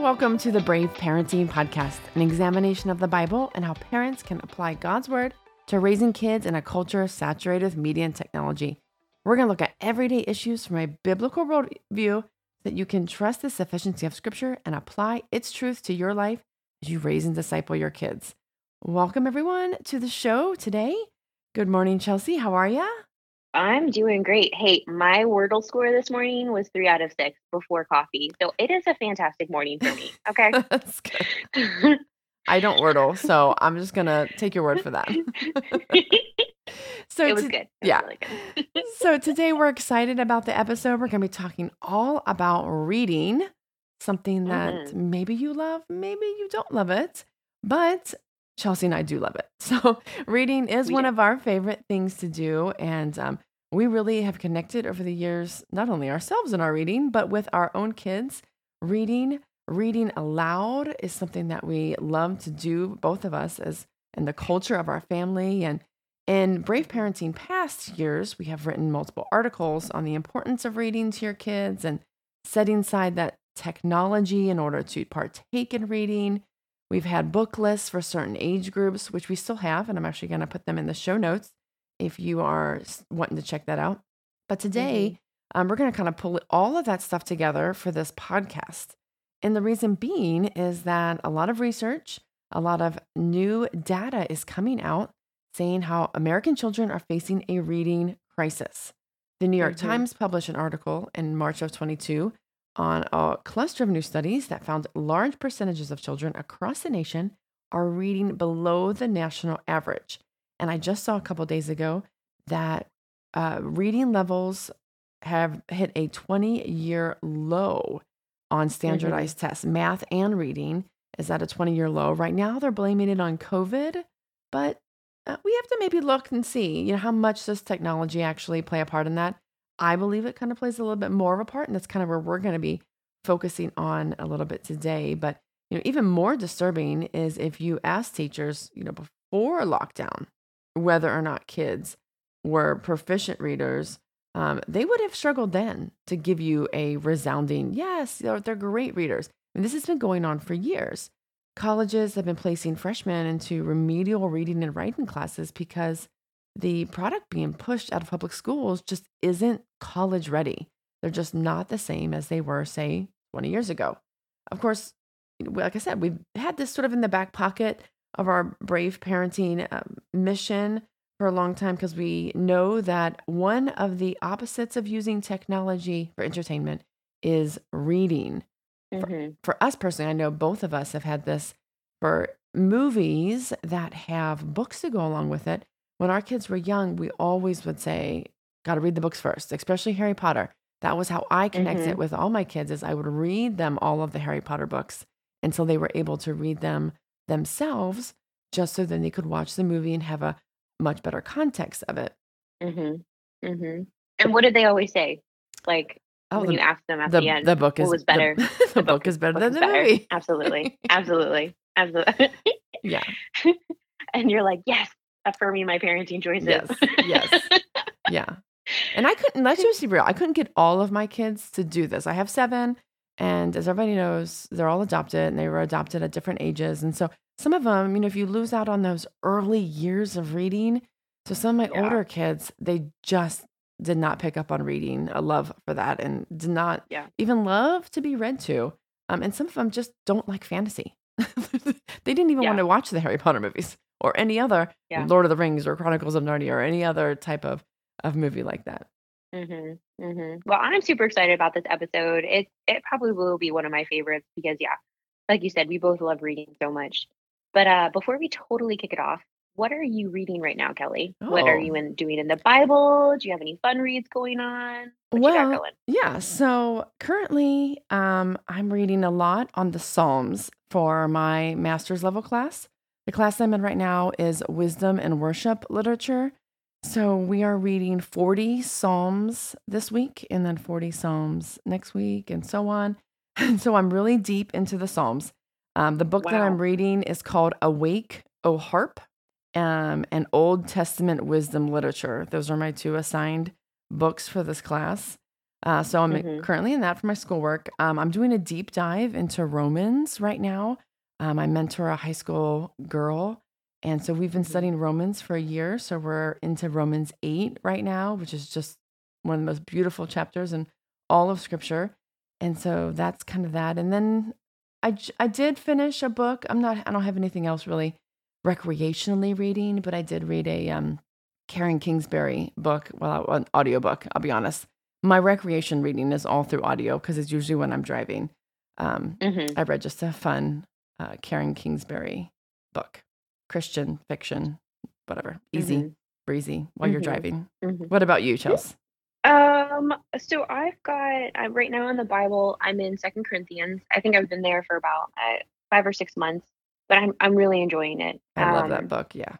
Welcome to the Brave Parenting Podcast, an examination of the Bible and how parents can apply God's Word to raising kids in a culture saturated with media and technology. We're going to look at everyday issues from a biblical worldview that you can trust the sufficiency of Scripture and apply its truth to your life as you raise and disciple your kids. Welcome, everyone, to the show today. Good morning, Chelsea. How are you? I'm doing great. Hey, my Wordle score this morning was three out of six before coffee. So it is a fantastic morning for me. Okay. That's good. I don't Wordle, so I'm just going to take your word for that. so it was to- good. It yeah. Was really good. so today we're excited about the episode. We're going to be talking all about reading, something that mm-hmm. maybe you love, maybe you don't love it, but Chelsea and I do love it. So, reading is we one do. of our favorite things to do. And um, we really have connected over the years, not only ourselves in our reading, but with our own kids. Reading, reading aloud is something that we love to do, both of us, as in the culture of our family. And in Brave Parenting past years, we have written multiple articles on the importance of reading to your kids and setting aside that technology in order to partake in reading We've had book lists for certain age groups, which we still have, and I'm actually going to put them in the show notes if you are wanting to check that out. But today, mm-hmm. um, we're going to kind of pull all of that stuff together for this podcast. And the reason being is that a lot of research, a lot of new data is coming out saying how American children are facing a reading crisis. The New York mm-hmm. Times published an article in March of 22 on a cluster of new studies that found large percentages of children across the nation are reading below the national average. And I just saw a couple days ago that uh, reading levels have hit a 20 year low on standardized mm-hmm. tests. Math and reading is at a 20 year low. Right now, they're blaming it on COVID, but uh, we have to maybe look and see, you know, how much does technology actually play a part in that? I believe it kind of plays a little bit more of a part, and that's kind of where we're going to be focusing on a little bit today. But you know, even more disturbing is if you ask teachers, you know, before lockdown, whether or not kids were proficient readers, um, they would have struggled then to give you a resounding yes, they're, they're great readers. And this has been going on for years. Colleges have been placing freshmen into remedial reading and writing classes because the product being pushed out of public schools just isn't college ready. They're just not the same as they were, say, 20 years ago. Of course, like I said, we've had this sort of in the back pocket of our brave parenting um, mission for a long time because we know that one of the opposites of using technology for entertainment is reading. Mm-hmm. For, for us personally, I know both of us have had this for movies that have books to go along with it when our kids were young, we always would say, got to read the books first, especially Harry Potter. That was how I connected mm-hmm. with all my kids is I would read them all of the Harry Potter books until they were able to read them themselves just so then they could watch the movie and have a much better context of it. Mm-hmm. Mm-hmm. And what did they always say? Like oh, when the, you ask them at the, the, end, the book is was better. The, the, the book, book, is better than the better. movie. Absolutely, absolutely, absolutely. yeah. and you're like, yes, affirming my parenting choices. Yes. Yes. yeah. And I couldn't, let's just be real, I couldn't get all of my kids to do this. I have seven, and as everybody knows, they're all adopted and they were adopted at different ages. And so some of them, you know, if you lose out on those early years of reading, so some of my yeah. older kids, they just did not pick up on reading a love for that and did not yeah. even love to be read to. Um, and some of them just don't like fantasy. they didn't even yeah. want to watch the Harry Potter movies or any other yeah. Lord of the Rings or Chronicles of Narnia or any other type of of movie like that. Mm-hmm, mm-hmm. Well, I'm super excited about this episode. It it probably will be one of my favorites because yeah, like you said, we both love reading so much. But uh, before we totally kick it off, what are you reading right now, Kelly? Oh. What are you oh. in, doing in the Bible? Do you have any fun reads going on? What well, yeah. So currently, um, I'm reading a lot on the Psalms for my master's level class. The class I'm in right now is Wisdom and Worship Literature. So we are reading 40 Psalms this week and then 40 Psalms next week and so on. And so I'm really deep into the Psalms. Um, the book wow. that I'm reading is called Awake, O Harp, um, and Old Testament Wisdom Literature. Those are my two assigned books for this class. Uh, so I'm Mhm. currently in that for my schoolwork. Um, I'm doing a deep dive into Romans right now. Um, I mentor a high school girl. And so we've been Mhm. studying Romans for a year. So we're into Romans 8 right now, which is just one of the most beautiful chapters in all of scripture. And so that's kind of that. And then I, I did finish a book. I'm not, I don't have anything else really recreationally reading, but I did read a um, Karen Kingsbury book, well, an audiobook, I'll be honest. My recreation reading is all through audio because it's usually when I'm driving. Um, Mhm. I read just a fun uh, Karen Kingsbury book, Christian fiction, whatever, easy, Mhm. breezy while you're Mhm. driving. Mhm. What about you, Chelsea? Um, so I've got I'm right now in the Bible. I'm in Second Corinthians. I think I've been there for about uh, five or six months, but I'm I'm really enjoying it. I love that Um, book. Yeah.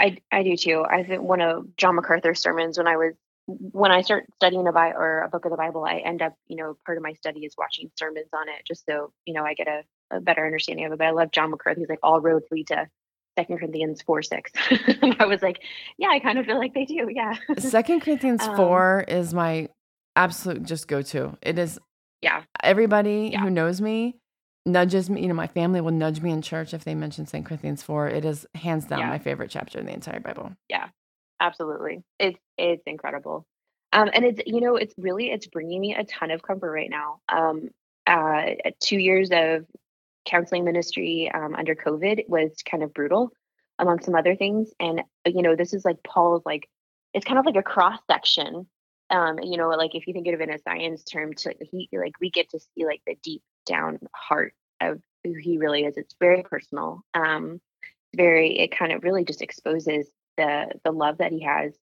I I do too. I think one of John MacArthur's sermons when I was when I start studying a Bible or a book of the Bible, I end up, you know, part of my study is watching sermons on it, just so you know I get a, a better understanding of it. But I love John MacArthur. He's like all roads lead to Second Corinthians four six. I was like, yeah, I kind of feel like they do. Yeah. Second Corinthians Um, 4 is my absolute just go to. It is yeah. everybody Yeah. who knows me nudges me, you know, my family will nudge me in church if they mention Second Corinthians 4. It is hands down Yeah. my favorite chapter in the entire Bible. Yeah, absolutely it's it's incredible um and it's you know it's really it's bringing me a ton of comfort right now um uh two years of counseling ministry um, under covid was kind of brutal among some other things and you know this is like paul's like it's kind of like a cross section um you know like if you think of it in a science term to he like we get to see like the deep down heart of who he really is it's very personal um very it kind of really just exposes the the love that he has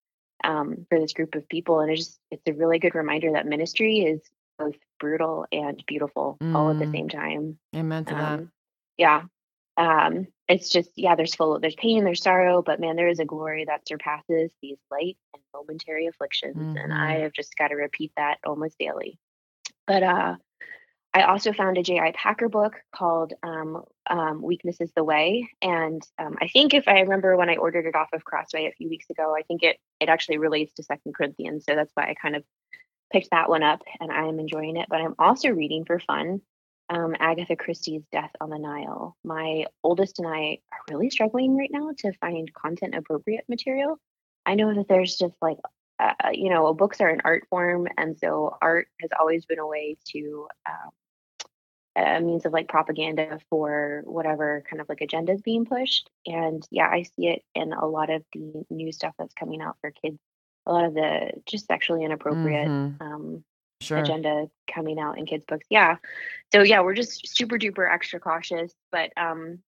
um, for this group of people and it's just it's a really good reminder that ministry is both brutal and beautiful all at the Mm. same time Amen to that. um, yeah um it's just yeah there's full there's pain there's sorrow but man there is a glory that surpasses these light and momentary afflictions and i have just got to repeat that almost daily but uh I also found a J.I. Packer book called um, um, Weakness is the Way. And um, I think if I remember when I ordered it off of Crossway a few weeks ago, I think it, it actually relates to Second Corinthians. So that's why I kind of picked that one up and I'm enjoying it. But I'm also reading for fun um, Agatha Christie's Death on the Nile. My oldest and I are really struggling right now to find content appropriate material. I know that there's just like, uh, you know, books are an art form. And so art has always been a way to, um, a means of like propaganda for whatever kind of like agenda is being pushed. And yeah, I see it in a lot of the new stuff that's coming out for kids. A lot of the just sexually inappropriate Mhm. um, Sure. agenda coming out in kids' books. Yeah. So yeah, we're just super duper extra cautious, but um,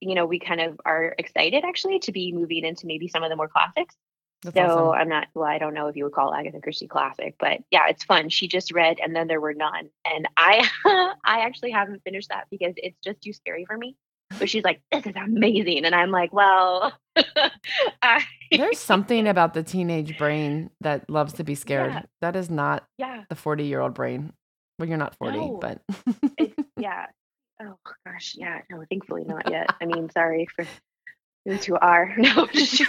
you know, we kind of are excited actually to be moving into maybe some of the more classics. That's so awesome. I'm not well, I don't know if you would call Agatha Christie classic, but yeah, it's fun. She just read and then there were none. And I I actually haven't finished that because it's just too scary for me. But she's like, This is amazing. And I'm like, Well I There's something about the teenage brain that loves to be scared. Yeah. That is not yeah, the 40 year old brain. Well, you're not 40, No. but it's yeah. Oh gosh, yeah, no, thankfully not yet. I mean, sorry for those who are. No, just.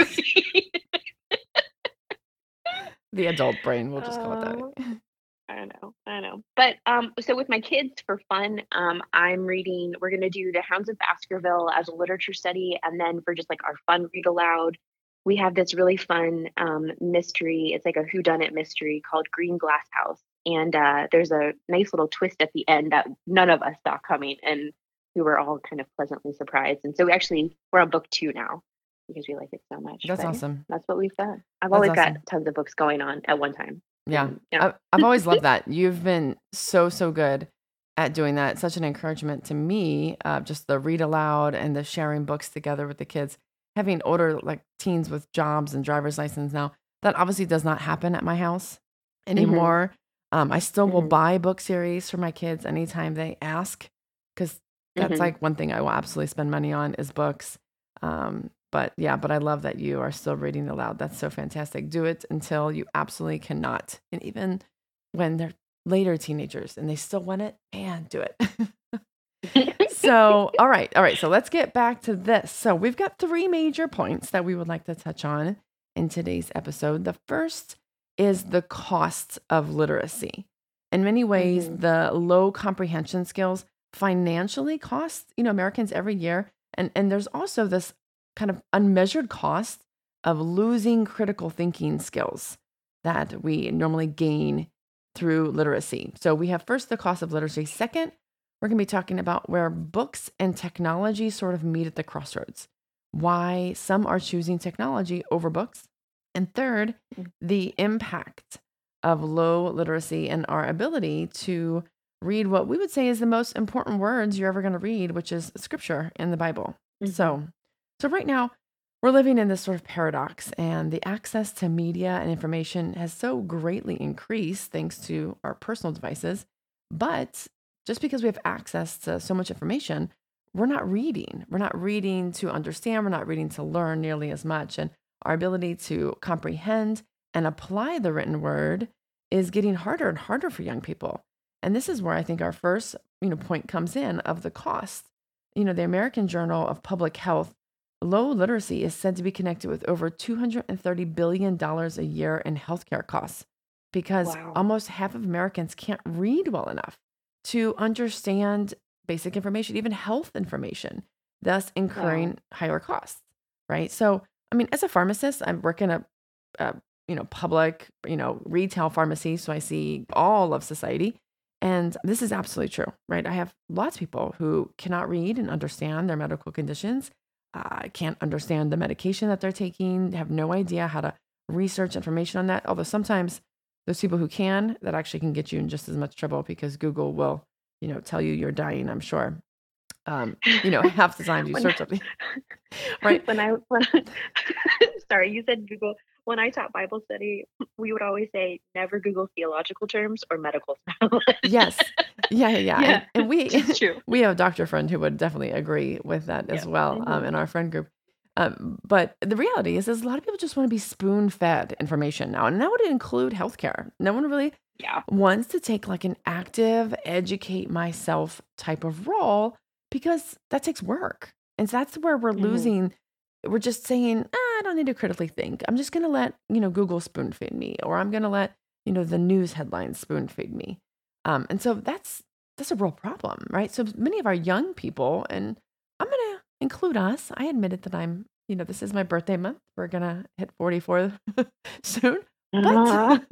The adult brain, we'll just call it that. Oh. I know, I know. But um, so with my kids for fun, um, I'm reading. We're gonna do the Hounds of Baskerville as a literature study, and then for just like our fun read aloud, we have this really fun um, mystery. It's like a whodunit mystery called Greenglass House, and uh, there's a nice little twist at the end that none of us saw coming, and we were all kind of pleasantly surprised. And so we actually we're on book two now because we like it so much. That's But awesome. That's what we've done. I've That's always awesome. got tons of books going on at one time. Yeah. Yeah. I, I've always loved that. You've been so, so good at doing that. Such an encouragement to me, uh, just the read aloud and the sharing books together with the kids. Having older, like teens with jobs and driver's license now, that obviously does not happen at my house anymore. Um, I still will Mhm. buy book series for my kids anytime they ask, because that's Mhm. like one thing I will absolutely spend money on is books. Um, but yeah, but I love that you are still reading aloud. That's so fantastic. Do it until you absolutely cannot. And even when they're later teenagers and they still want it, man, do it. so, all right, all right. So let's get back to this. So we've got three major points that we would like to touch on in today's episode. The first is the cost of literacy. In many ways, mm-hmm. the low comprehension skills financially cost, you know, Americans every year. And and there's also this kind of unmeasured cost of losing critical thinking skills that we normally gain through literacy. So we have first the cost of literacy. Second, we're going to be talking about where books and technology sort of meet at the crossroads. Why some are choosing technology over books. And third, mm. the impact of low literacy and our ability to read what we would say is the most important words you're ever going to read, which is scripture in the Bible. Mm-hmm. So, so right now, we're living in this sort of paradox, and the access to media and information has so greatly increased thanks to our personal devices. But just because we have access to so much information, we're not reading. We're not reading to understand. We're not reading to learn nearly as much. And our ability to comprehend and apply the written word is getting harder and harder for young people. And this is where I think our first, you know, point comes in of the cost. You know, the American Journal of Public Health Low literacy is said to be connected with over $230 billion a year in healthcare costs because wow. almost half of Americans can't read well enough to understand basic information, even health information, thus incurring wow. higher costs, right? So, I mean, as a pharmacist, I work in a, a, you know, public, you know, retail pharmacy, so I see all of society. And this is absolutely true, right? I have lots of people who cannot read and understand their medical conditions uh, can't understand the medication that they're taking, have no idea how to research information on that. Although sometimes those people who can, that actually can get you in just as much trouble because Google will, you know, tell you you're dying, I'm sure. Um, you know, half the time you search something. right. When I, when, sorry, you said Google when I taught Bible study, we would always say, never Google theological terms or medical terms. yes. Yeah, yeah, yeah. yeah. And, and we true. we have a doctor friend who would definitely agree with that as well um, mm-hmm. in our friend group. Um, but the reality is, is a lot of people just want to be spoon fed information now. And that would include healthcare. No one really yeah. wants to take like an active, educate myself type of role because that takes work. And so that's where we're mm-hmm. losing we're just saying, ah, don't need to critically think. I'm just going to let, you know, Google spoon feed me, or I'm going to let, you know, the news headlines spoon feed me. Um, and so that's, that's a real problem, right? So many of our young people, and I'm going to include us. I admitted that I'm, you know, this is my birthday month. We're going to hit 44 soon. But.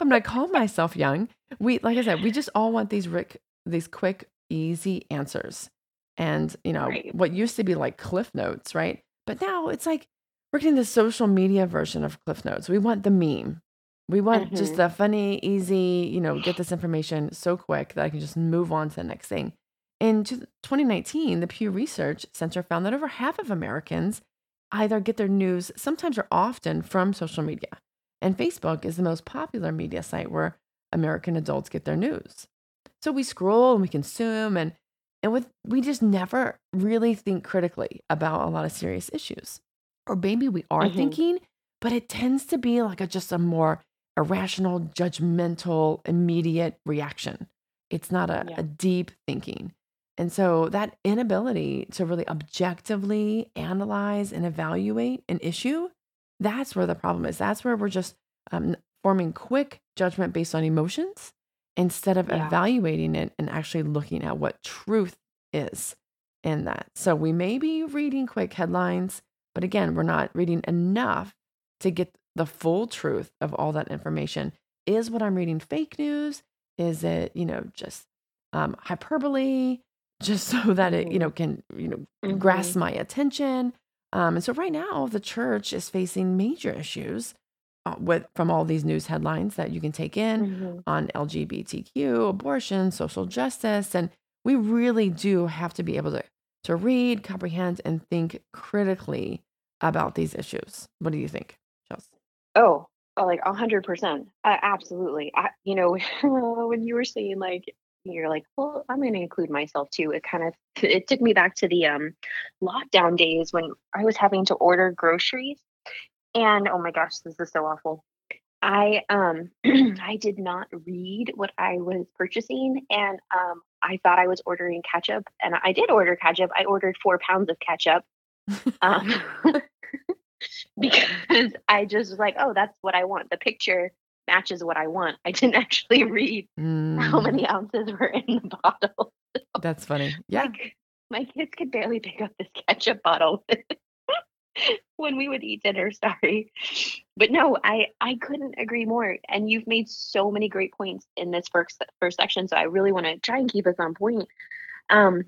I'm going to call myself young. We, like I said, we just all want these, Rick, these quick, easy answers and you know right. what used to be like cliff notes right but now it's like we're getting the social media version of cliff notes. We want the meme. We want mm-hmm. just the funny easy you know get this information so quick that i can just move on to the next thing. In 2019 the pew research center found that over half of americans either get their news sometimes or often from social media. And facebook is the most popular media site where american adults get their news. So we scroll and we consume and and with we just never really think critically about a lot of serious issues. Or maybe we are mm-hmm. thinking, but it tends to be like a just a more irrational, judgmental, immediate reaction. It's not a, yeah. a deep thinking. And so that inability to really objectively analyze and evaluate an issue, that's where the problem is. That's where we're just um, forming quick judgment based on emotions instead of yeah. evaluating it and actually looking at what truth is in that. So we may be reading quick headlines, but again, we're not reading enough to get the full truth of all that information. Is what I'm reading fake news? Is it, you know, just um, hyperbole, just so that it, you know, mm-hmm. can, you know, mm-hmm. grasp my attention? Um, and so right now, the church is facing major issues with from all these news headlines that you can take in mm-hmm. on LGBTQ, abortion, social justice, and we really do have to be able to to read, comprehend, and think critically about these issues. What do you think, Chelsea? Oh, oh like a hundred percent, absolutely. I, you know, when you were saying like you're like, well, I'm going to include myself too. It kind of it took me back to the um lockdown days when I was having to order groceries and oh my gosh, this is so awful. I um I did not read what I was purchasing and um I thought I was ordering ketchup and I did order ketchup. I ordered four pounds of ketchup. Um because I just was like, oh, that's what I want. The picture matches what I want. I didn't actually read mm. how many ounces were in the bottle. That's funny. Yeah. Like, my kids could barely pick up this ketchup bottle when we would eat dinner, sorry. But no, I I couldn't agree more. And you've made so many great points in this first first section, so I really want to try and keep us on point. Um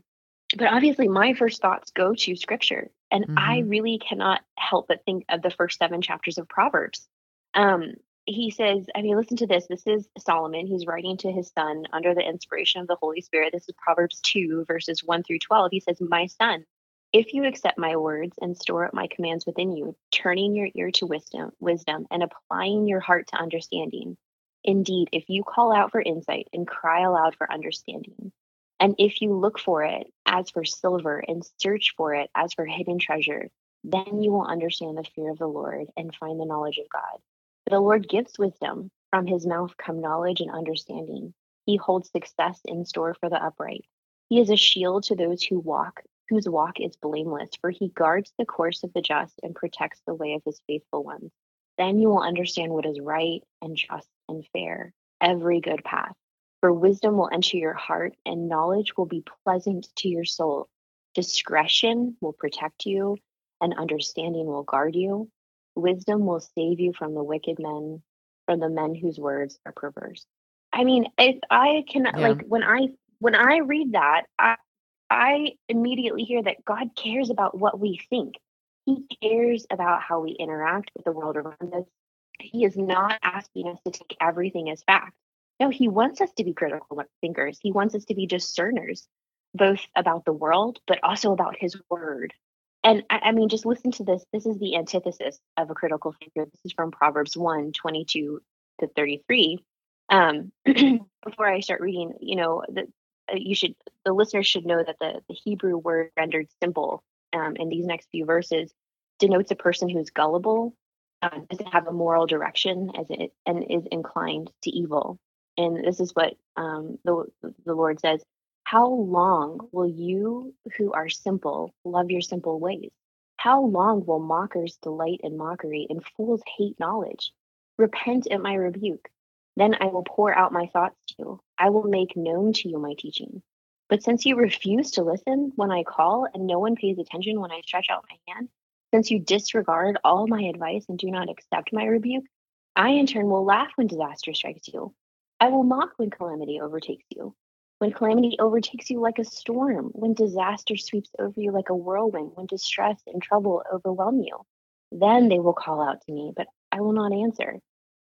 but obviously my first thoughts go to scripture and mm-hmm. I really cannot help but think of the first 7 chapters of Proverbs. Um he says, I mean, listen to this. This is Solomon. He's writing to his son under the inspiration of the Holy Spirit. This is Proverbs 2, verses 1 through 12. He says, My son, if you accept my words and store up my commands within you, turning your ear to wisdom, wisdom and applying your heart to understanding, indeed, if you call out for insight and cry aloud for understanding, and if you look for it as for silver and search for it as for hidden treasure, then you will understand the fear of the Lord and find the knowledge of God. For The Lord gives wisdom. From his mouth come knowledge and understanding. He holds success in store for the upright. He is a shield to those who walk, whose walk is blameless, for he guards the course of the just and protects the way of his faithful ones. Then you will understand what is right and just and fair, every good path. For wisdom will enter your heart, and knowledge will be pleasant to your soul. Discretion will protect you, and understanding will guard you. Wisdom will save you from the wicked men, from the men whose words are perverse. I mean, if I can yeah. like when I when I read that, I I immediately hear that God cares about what we think. He cares about how we interact with the world around us. He is not asking us to take everything as fact. No, he wants us to be critical thinkers. He wants us to be discerners, both about the world, but also about his word and I, I, mean, just listen to this. This is the antithesis of a critical thinker. This is from Proverbs 1 22 to 33. Um, before I start reading, you know, the, you should, the listeners should know that the, the Hebrew word rendered simple um, in these next few verses denotes a person who's gullible, um, doesn't have a moral direction as it, and is inclined to evil. And this is what um, the, the Lord says how long will you who are simple love your simple ways? How long will mockers delight in mockery and fools hate knowledge? Repent at my rebuke. Then I will pour out my thoughts to you. I will make known to you my teaching. But since you refuse to listen when I call and no one pays attention when I stretch out my hand, since you disregard all my advice and do not accept my rebuke, I in turn will laugh when disaster strikes you. I will mock when calamity overtakes you when calamity overtakes you like a storm, when disaster sweeps over you like a whirlwind, when distress and trouble overwhelm you. Then they will call out to me, but I will not answer.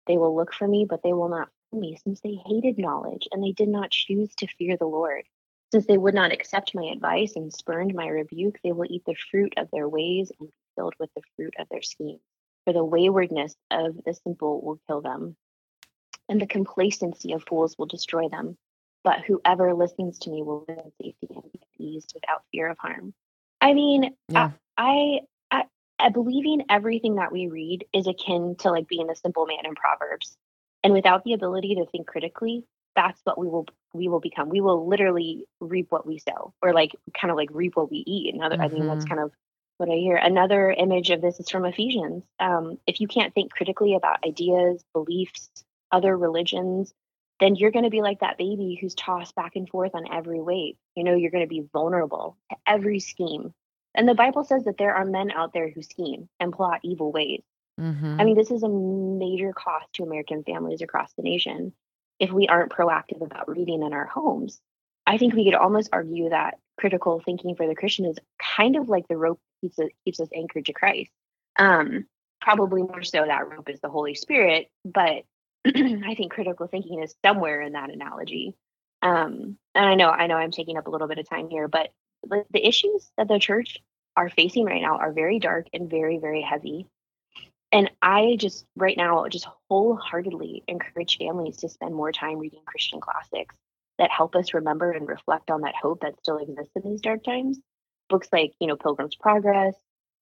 They will look for me, but they will not find me, since they hated knowledge and they did not choose to fear the Lord. Since they would not accept my advice and spurned my rebuke, they will eat the fruit of their ways and be filled with the fruit of their schemes. For the waywardness of the simple will kill them, and the complacency of fools will destroy them but whoever listens to me will live in safety and be at ease without fear of harm. I mean, yeah. I, believing everything that we read is akin to like being a simple man in Proverbs. And without the ability to think critically, that's what we will we will become. We will literally reap what we sow, or like kind of like reap what we eat. Another, mm-hmm. I mean, that's mm-hmm. kind of what I hear. Another image of this is from Ephesians. Um, if you can't think critically about ideas, beliefs, other religions, then you're going to be like that baby who's tossed back and forth on every wave. You know, you're going to be vulnerable to every scheme. And the Bible says that there are men out there who scheme and plot evil ways. Mm-hmm. I mean, this is a major cost to American families across the nation if we aren't proactive about reading in our homes. I think we could almost argue that critical thinking for the Christian is kind of like the rope keeps us, keeps us anchored to Christ. Um, probably more so that rope is the Holy Spirit, but I think critical thinking is somewhere in that analogy. Um, and I know, I know I'm taking up a little bit of time here, but the, the issues that the church are facing right now are very dark and very, very heavy. And I just right now just wholeheartedly encourage families to spend more time reading Christian classics that help us remember and reflect on that hope that still exists in these dark times. Books like, you know, Pilgrim's Progress,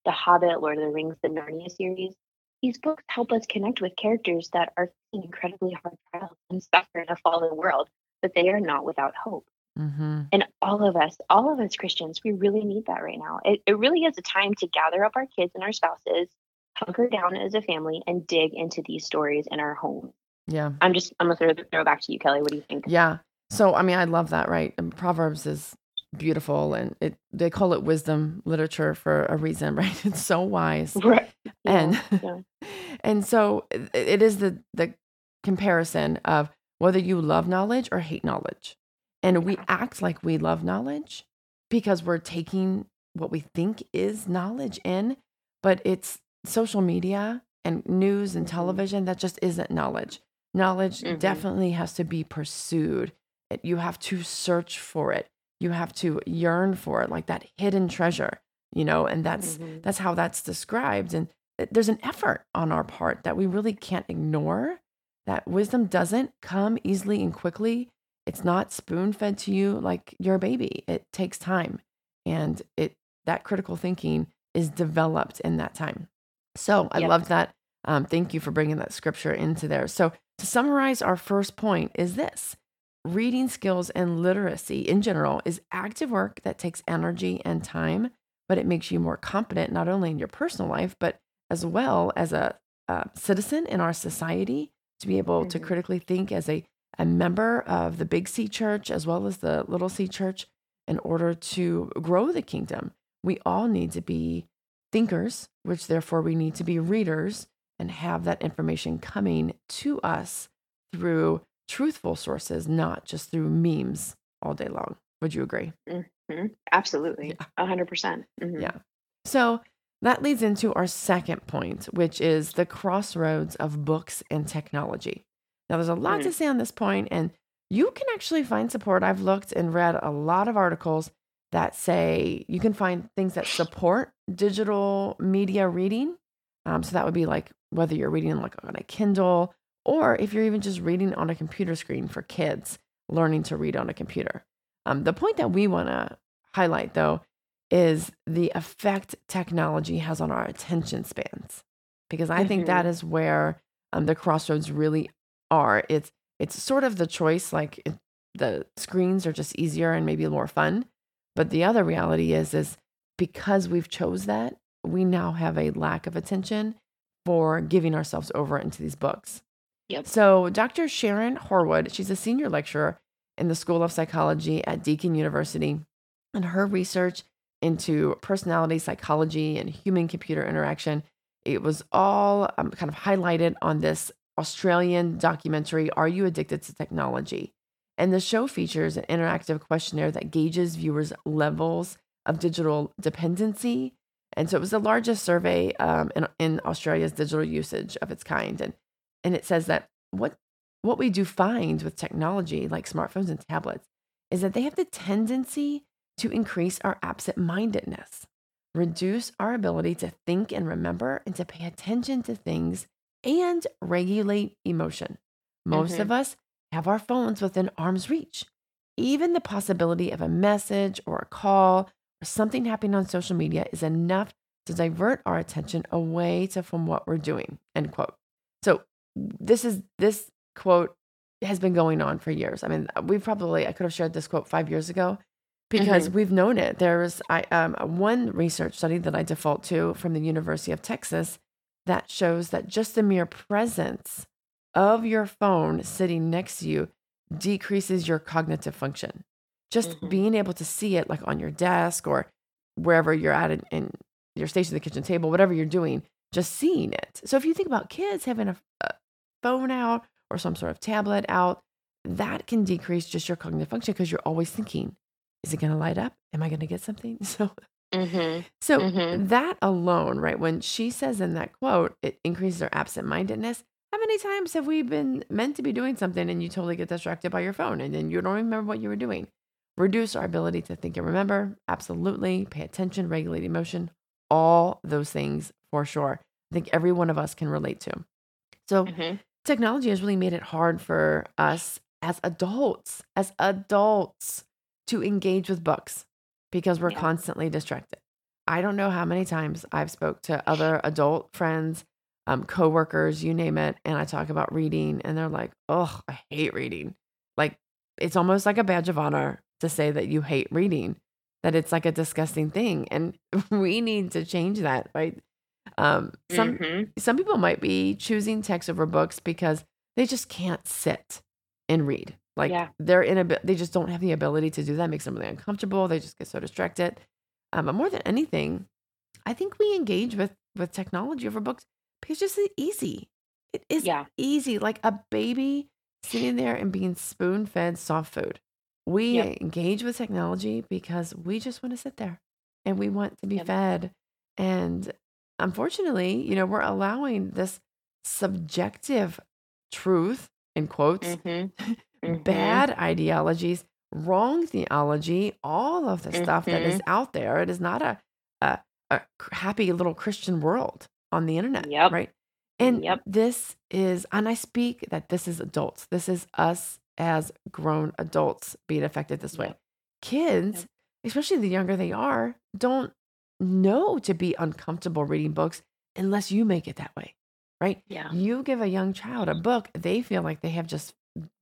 The Hobbit, Lord of the Rings, the Narnia series, these books help us connect with characters that are incredibly hard trials and suffer in a fallen world, but they are not without hope. Mm-hmm. And all of us, all of us Christians, we really need that right now. It, it really is a time to gather up our kids and our spouses, hunker down as a family, and dig into these stories in our home. Yeah. I'm just I'm gonna throw, throw back to you, Kelly. What do you think? Yeah. So I mean, I love that, right? And Proverbs is beautiful, and it they call it wisdom literature for a reason, right? It's so wise, Right. and yeah. and so it, it is the the comparison of whether you love knowledge or hate knowledge, and we act like we love knowledge because we're taking what we think is knowledge in, but it's social media and news and Mhm. television that just isn't knowledge. Knowledge Mhm. definitely has to be pursued. You have to search for it. You have to yearn for it, like that hidden treasure, you know. And that's Mhm. that's how that's described. And there's an effort on our part that we really can't ignore. That wisdom doesn't come easily and quickly. It's not spoon fed to you like your baby. It takes time, and it that critical thinking is developed in that time. So I Yep. loved that. Um, thank you for bringing that scripture into there. So to summarize, our first point is this: reading skills and literacy in general is active work that takes energy and time, but it makes you more competent not only in your personal life but as well as a, a citizen in our society to be able to Mhm. critically think as a a member of the big C church as well as the little C church in order to grow the kingdom. We all need to be thinkers, which therefore we need to be readers and have that information coming to us through truthful sources, not just through memes all day long. Would you agree? Mhm. Absolutely. Yeah. A hundred percent. Mhm. Yeah. So that leads into our second point, which is the crossroads of books and technology. Now, there's a lot to say on this point, and you can actually find support. I've looked and read a lot of articles that say you can find things that support digital media reading. Um, so that would be like whether you're reading like on a Kindle or if you're even just reading on a computer screen for kids learning to read on a computer. Um, the point that we want to highlight, though, is the effect technology has on our attention spans, because I think that is where um, the crossroads really are. It's it's sort of the choice, like it, the screens are just easier and maybe more fun, but the other reality is is because we've chose that, we now have a lack of attention for giving ourselves over into these books. Yep. So, Dr. Sharon Horwood, she's a senior lecturer in the School of Psychology at Deakin University, and her research into personality psychology and human computer interaction, it was all um, kind of highlighted on this Australian documentary, Are You Addicted to Technology? And the show features an interactive questionnaire that gauges viewers' levels of digital dependency. And so it was the largest survey um, in, in Australia's digital usage of its kind. And, and it says that what, what we do find with technology like smartphones and tablets is that they have the tendency to increase our absent mindedness, reduce our ability to think and remember, and to pay attention to things and regulate emotion. Most Mhm. of us have our phones within arm's reach. Even the possibility of a message or a call or something happening on social media is enough to divert our attention away to from what we're doing. End quote. So this is this quote has been going on for years. I mean, we've probably I could have shared this quote five years ago because we've known it. There's I um one research study that I default to from the University of Texas that shows that just the mere presence of your phone sitting next to you decreases your cognitive function. Just Mhm. being able to see it like on your desk or wherever you're at in, in your station at the kitchen table, whatever you're doing, just seeing it. So if you think about kids having a, a phone out or some sort of tablet out, that can decrease just your cognitive function because you're always thinking, is it going to light up? Am I going to get something? So Mhm. so Mhm. that alone, right? When she says in that quote, it increases our absent mindedness. How many times have we been meant to be doing something and you totally get distracted by your phone and then you don't remember what you were doing? Reduce our ability to think and remember. Absolutely. Pay attention, regulate emotion. All those things for sure. I think every one of us can relate to. So Mhm. technology has really made it hard for us as adults, as adults, to engage with books because we're Yeah. constantly distracted. I don't know how many times I've spoke to other adult friends, um, coworkers, you name it, and I talk about reading, and they're like, "Oh, I hate reading." Like it's almost like a badge of honor to say that you hate reading, that it's like a disgusting thing, and we need to change that, right? Um, some Mhm. some people might be choosing text over books because they just can't sit and read. Like Yeah. they're in a they just don't have the ability to do that. It makes them really uncomfortable. They just get so distracted. Um, but more than anything, I think we engage with with technology over books because it's just easy. It is Yeah. easy, like a baby sitting there and being spoon fed soft food. We Yep. engage with technology because we just want to sit there and we want to be Yep. fed. And unfortunately, you know, we're allowing this subjective truth, in quotes, Mm-hmm. Mhm. bad ideologies, wrong theology, all of the stuff that is out there. It is not a, a, a happy little Christian world on the internet, Yep. right? And Yep. this is, and I speak that this is adults. This is us as grown adults being affected this way. Kids, especially the younger they are, don't know to be uncomfortable reading books unless you make it that way, right? Yeah. You give a young child a book, they feel like they have just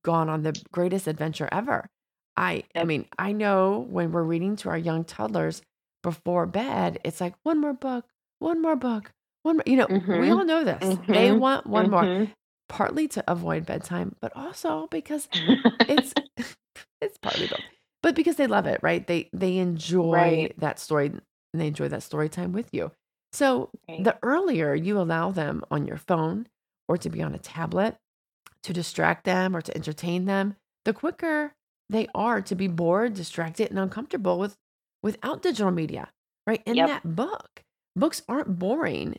gone on the greatest adventure ever. I I mean, I know when we're reading to our young toddlers before bed, it's like one more book, one more book, one more, you know, we Mhm. all know this. They Mhm. want one more, Mhm. partly to avoid bedtime, but also because it's it's partly both. But because they love it, right? They they enjoy Right. that story and they enjoy that story time with you. So Right. the earlier you allow them on your phone or to be on a tablet to distract them or to entertain them, the quicker they are to be bored, distracted, and uncomfortable with without digital media, right? In Yep. that book, books aren't boring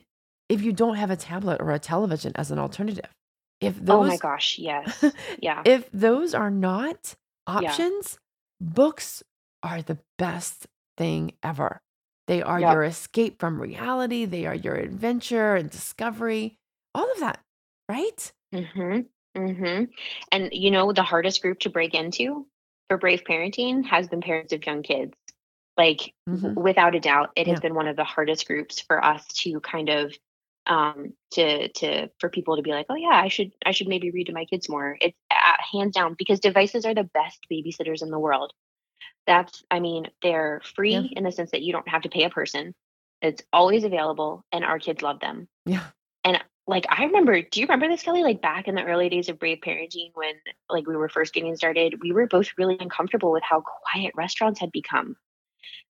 if you don't have a tablet or a television as an alternative. If those, oh my gosh. Yes. Yeah. if those are not options, books are the best thing ever. They are Yep. your escape from reality, they are your adventure and discovery, all of that, right? Mm-hmm. Mm-hmm. And you know, the hardest group to break into for brave parenting has been parents of young kids. Like Mhm. without a doubt, it has been one of the hardest groups for us to kind of um to to for people to be like, oh yeah, I should I should maybe read to my kids more. It's uh, hands down because devices are the best babysitters in the world. That's I mean, they're free Yeah. in the sense that you don't have to pay a person. It's always available, and our kids love them. Yeah. Like I remember, do you remember this, Kelly? Like back in the early days of Brave Parenting, when like we were first getting started, we were both really uncomfortable with how quiet restaurants had become.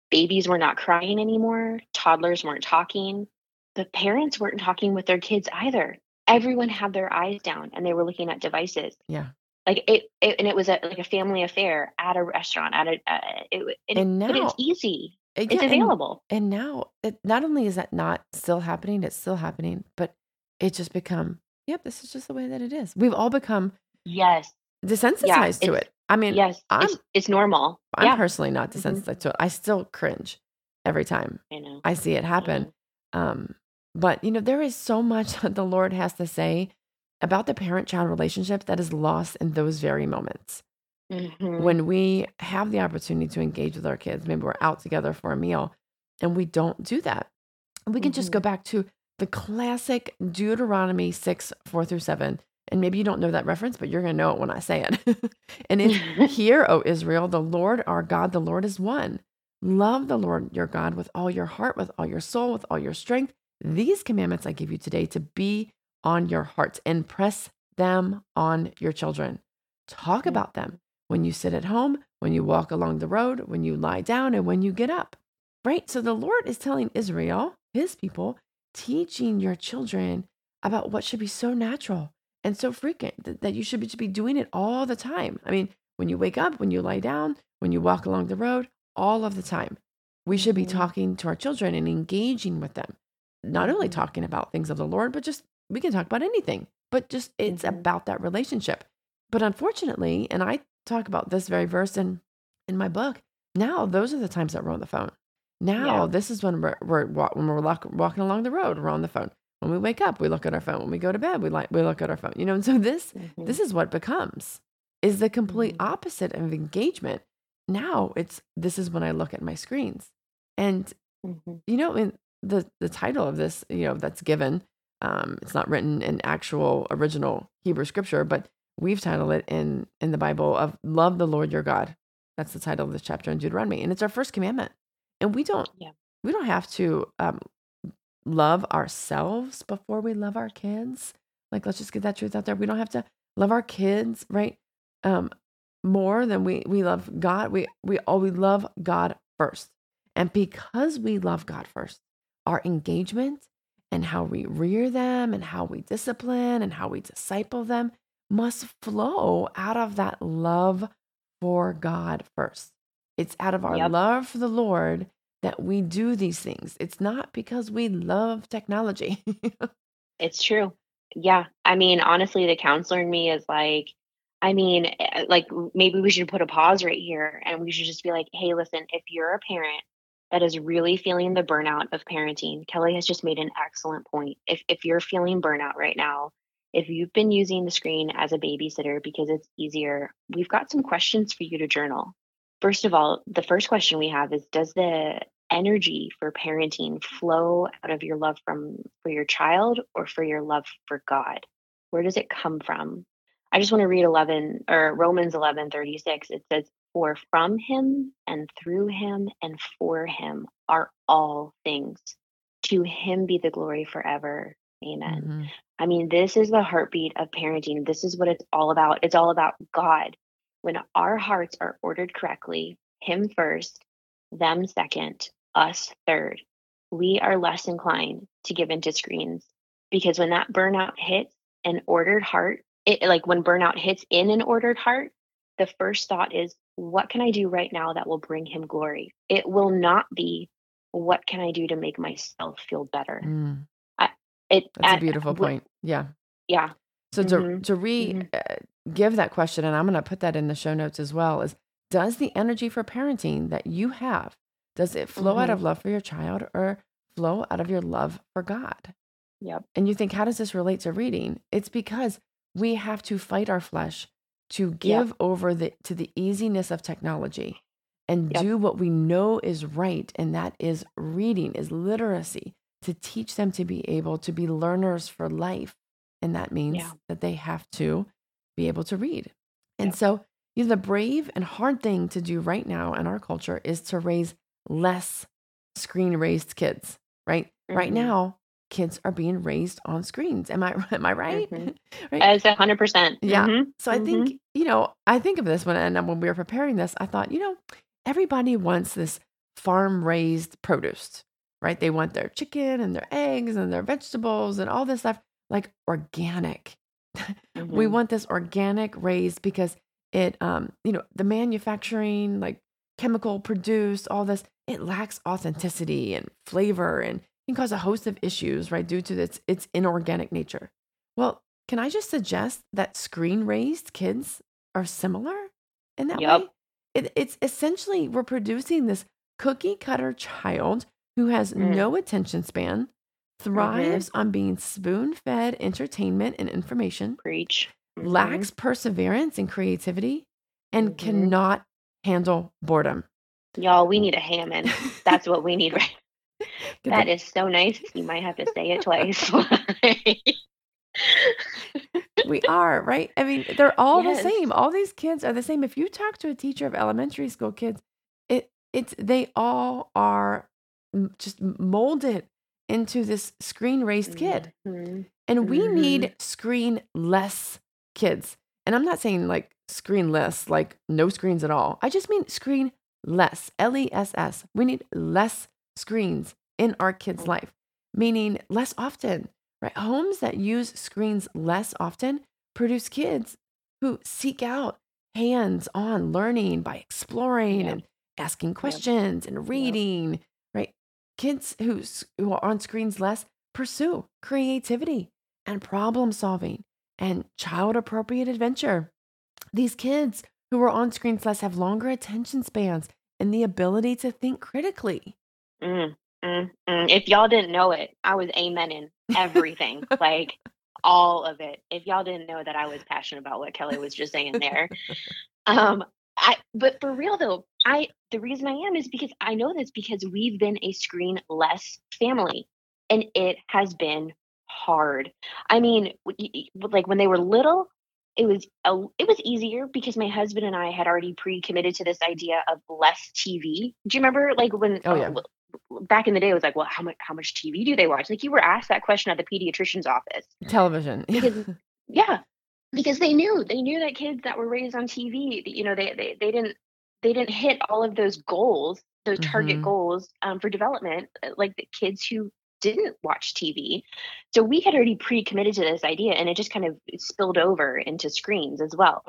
Babies were not crying anymore. Toddlers weren't talking. The parents weren't talking with their kids either. Everyone had their eyes down and they were looking at devices. Yeah. Like it, it and it was a, like a family affair at a restaurant. At a, uh, it, it, And but now it's easy. It's yeah, and, available. and now it, not only is that not still happening, it's still happening, but it's just become, yep, this is just the way that it is. We've all become Yes. desensitized to it. I mean, Yes. I'm it's it's normal. I'm yeah. personally not Mhm. desensitized to it. I still cringe every time I know. I see it happen. Um, but you know, there is so much that the Lord has to say about the parent-child relationship that is lost in those very moments Mhm. when we have the opportunity to engage with our kids. Maybe we're out together for a meal, and we don't do that. We can just go back to the classic Deuteronomy six four through seven. And maybe you don't know that reference, but you're going to know it when I say it. and it's Hear, O Israel, the Lord our God, the Lord is one. Love the Lord your God with all your heart, with all your soul, with all your strength. These commandments I give you today to be on your hearts and press them on your children. Talk Mm. about them when you sit at home, when you walk along the road, when you lie down, and when you get up. Right? So the Lord is telling Israel, his people, teaching your children about what should be so natural and so frequent that, that you should be, should be doing it all the time. I mean, when you wake up, when you lie down, when you walk along the road, all of the time. We should be Mhm. talking to our children and engaging with them. Not only Mhm. talking about things of the Lord, but just we can talk about anything, but just it's Mhm. about that relationship. But unfortunately, and I talk about this very verse in in my book, now those are the times that we're on the phone. Now Yeah. this is when we're, we're when we're walk, walking along the road, we're on the phone. When we wake up, we look at our phone. When we go to bed, we like we look at our phone. You know, and so this Mhm. this is what becomes is the complete Mhm. opposite of engagement. Now it's this is when I look at my screens. And Mhm. you know, in the the title of this, you know, that's given, um, it's not written in actual original Hebrew scripture, but we've titled it in in the Bible of love the Lord your God. That's the title of this chapter in Deuteronomy, and it's our first commandment. And we don't Yeah. we don't have to um, love ourselves before we love our kids. Like, let's just get that truth out there. We don't have to love our kids, right? Um, more than we we love God. We we all we love God first. And because we love God first, our engagement and how we rear them and how we discipline and how we disciple them must flow out of that love for God first. It's out of our yep. love for the Lord that we do these things. It's not because we love technology. it's true. Yeah. I mean, honestly, the counselor in me is like, I mean, eh, like maybe we should put a pause right here and we should just be like, hey, listen, if you're a parent that is really feeling the burnout of parenting, Kelly has just made an excellent point. If if you're feeling burnout right now, if you've been using the screen as a babysitter because it's easier, we've got some questions for you to journal. First of all, the first question we have is Does the energy for parenting flow out of your love from for your child or for your love for God? Where does it come from? I just want to read 11 or Romans 11 36. It says, For from him and through him and for him are all things. To him be the glory forever. Amen. Mm-hmm. I mean, this is the heartbeat of parenting. This is what it's all about. It's all about God. When our hearts are ordered correctly, Him first, them second, us third, we are less inclined to give into screens because when that burnout hits an ordered heart, it like when burnout hits in an ordered heart, the first thought is, what can I do right now that will bring him glory? It will not be, what can I do to make myself feel better? Mm. It That's a beautiful point. Yeah. Yeah. So to mm-hmm. to re mm-hmm. uh, give that question, and I'm going to put that in the show notes as well. Is does the energy for parenting that you have does it flow out of mm-hmm. love for your child or flow out of your love for God? Yep. And you think, how does this relate to reading? It's because we have to fight our flesh to give yep. over the to the easiness of technology and yep. do what we know is right, and that is reading, is literacy, to teach them to be able to be learners for life. And that means yeah. that they have to be able to read. And yeah. so, you know, the brave and hard thing to do right now in our culture is to raise less screen raised kids, right? Mm-hmm. Right now, kids are being raised on screens. Am I am I right? Mm-hmm. right? As a hundred percent. Yeah. Mm-hmm. So I think mm-hmm. you know I think of this when and when we were preparing this, I thought you know everybody wants this farm raised produce, right? They want their chicken and their eggs and their vegetables and all this stuff like organic. Mm-hmm. we want this organic raised because it, um, you know, the manufacturing, like chemical produced, all this, it lacks authenticity and flavor and can cause a host of issues, right, due to its its inorganic nature. Well, can I just suggest that screen raised kids are similar in that yep. way? It, it's essentially we're producing this cookie cutter child who has mm. no attention span, thrives mm-hmm. on being spoon fed entertainment and information, preach, mm-hmm. lacks perseverance and creativity, and mm-hmm. cannot handle boredom. Y'all, we need a Hammond. That's what we need right. That is so nice. You might have to say it twice. we are, right? I mean, they're all yes. the same. All these kids are the same. If you talk to a teacher of elementary school kids, it it's they all are just mold it into this screen raised kid. Mm-hmm. And we mm-hmm. need screen less kids. And I'm not saying like screen less, like no screens at all. I just mean screen less, L E S S. We need less screens in our kids' life, meaning less often, right? Homes that use screens less often produce kids who seek out hands on learning by exploring and asking questions and reading, Kids who's, who are on screens less pursue creativity and problem solving and child appropriate adventure. These kids who are on screens less have longer attention spans and the ability to think critically. Mm, mm, mm. If y'all didn't know it, I was amening everything, like all of it. If y'all didn't know that I was passionate about what Kelly was just saying there. Um, I but for real though, I the reason I am is because I know this because we've been a screen less family and it has been hard. I mean, like when they were little, it was a, it was easier because my husband and I had already pre-committed to this idea of less TV. Do you remember like when oh, yeah. uh, back in the day it was like, well, how much how much TV do they watch? Like you were asked that question at the pediatrician's office. Television. Because, yeah. Because they knew they knew that kids that were raised on TV, you know, they they, they didn't they didn't hit all of those goals, those target Mhm. goals um, for development, uh, like the kids who didn't watch TV. So we had already pre-committed to this idea, and it just kind of spilled over into screens as well.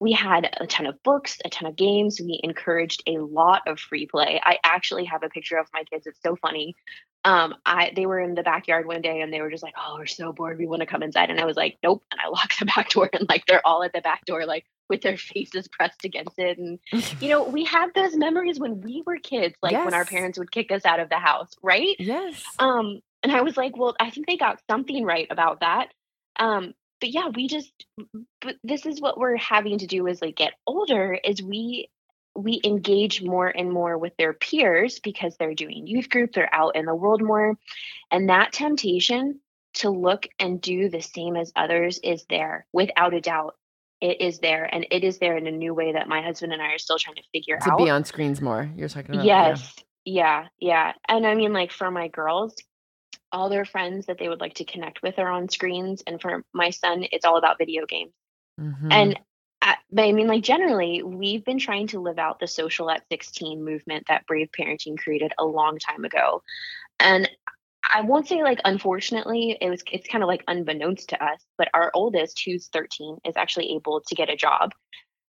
We had a ton of books, a ton of games. We encouraged a lot of free play. I actually have a picture of my kids. It's so funny. Um, I they were in the backyard one day and they were just like, "Oh, we're so bored. We want to come inside." And I was like, "Nope." And I locked the back door and like they're all at the back door like with their faces pressed against it and you know, we have those memories when we were kids, like when our parents would kick us out of the house, right? Yes. Um, and I was like, well, I think they got something right about that. Um, but yeah, we just, but this is what we're having to do as like get older is we we engage more and more with their peers because they're doing youth group, they're out in the world more, and that temptation to look and do the same as others is there without a doubt. It is there, and it is there in a new way that my husband and I are still trying to figure To out. To be on screens more. You're talking about. Yes. Yeah. Yeah. And I mean, like for my girls, all their friends that they would like to connect with are on screens. And for my son, it's all about video games. Mhm. And I, but I mean, like generally, we've been trying to live out the social at 16 movement that Brave Parenting created a long time ago. And I won't say like unfortunately, it was it's kind of like unbeknownst to us, but our oldest, who's 13, is actually able to get a job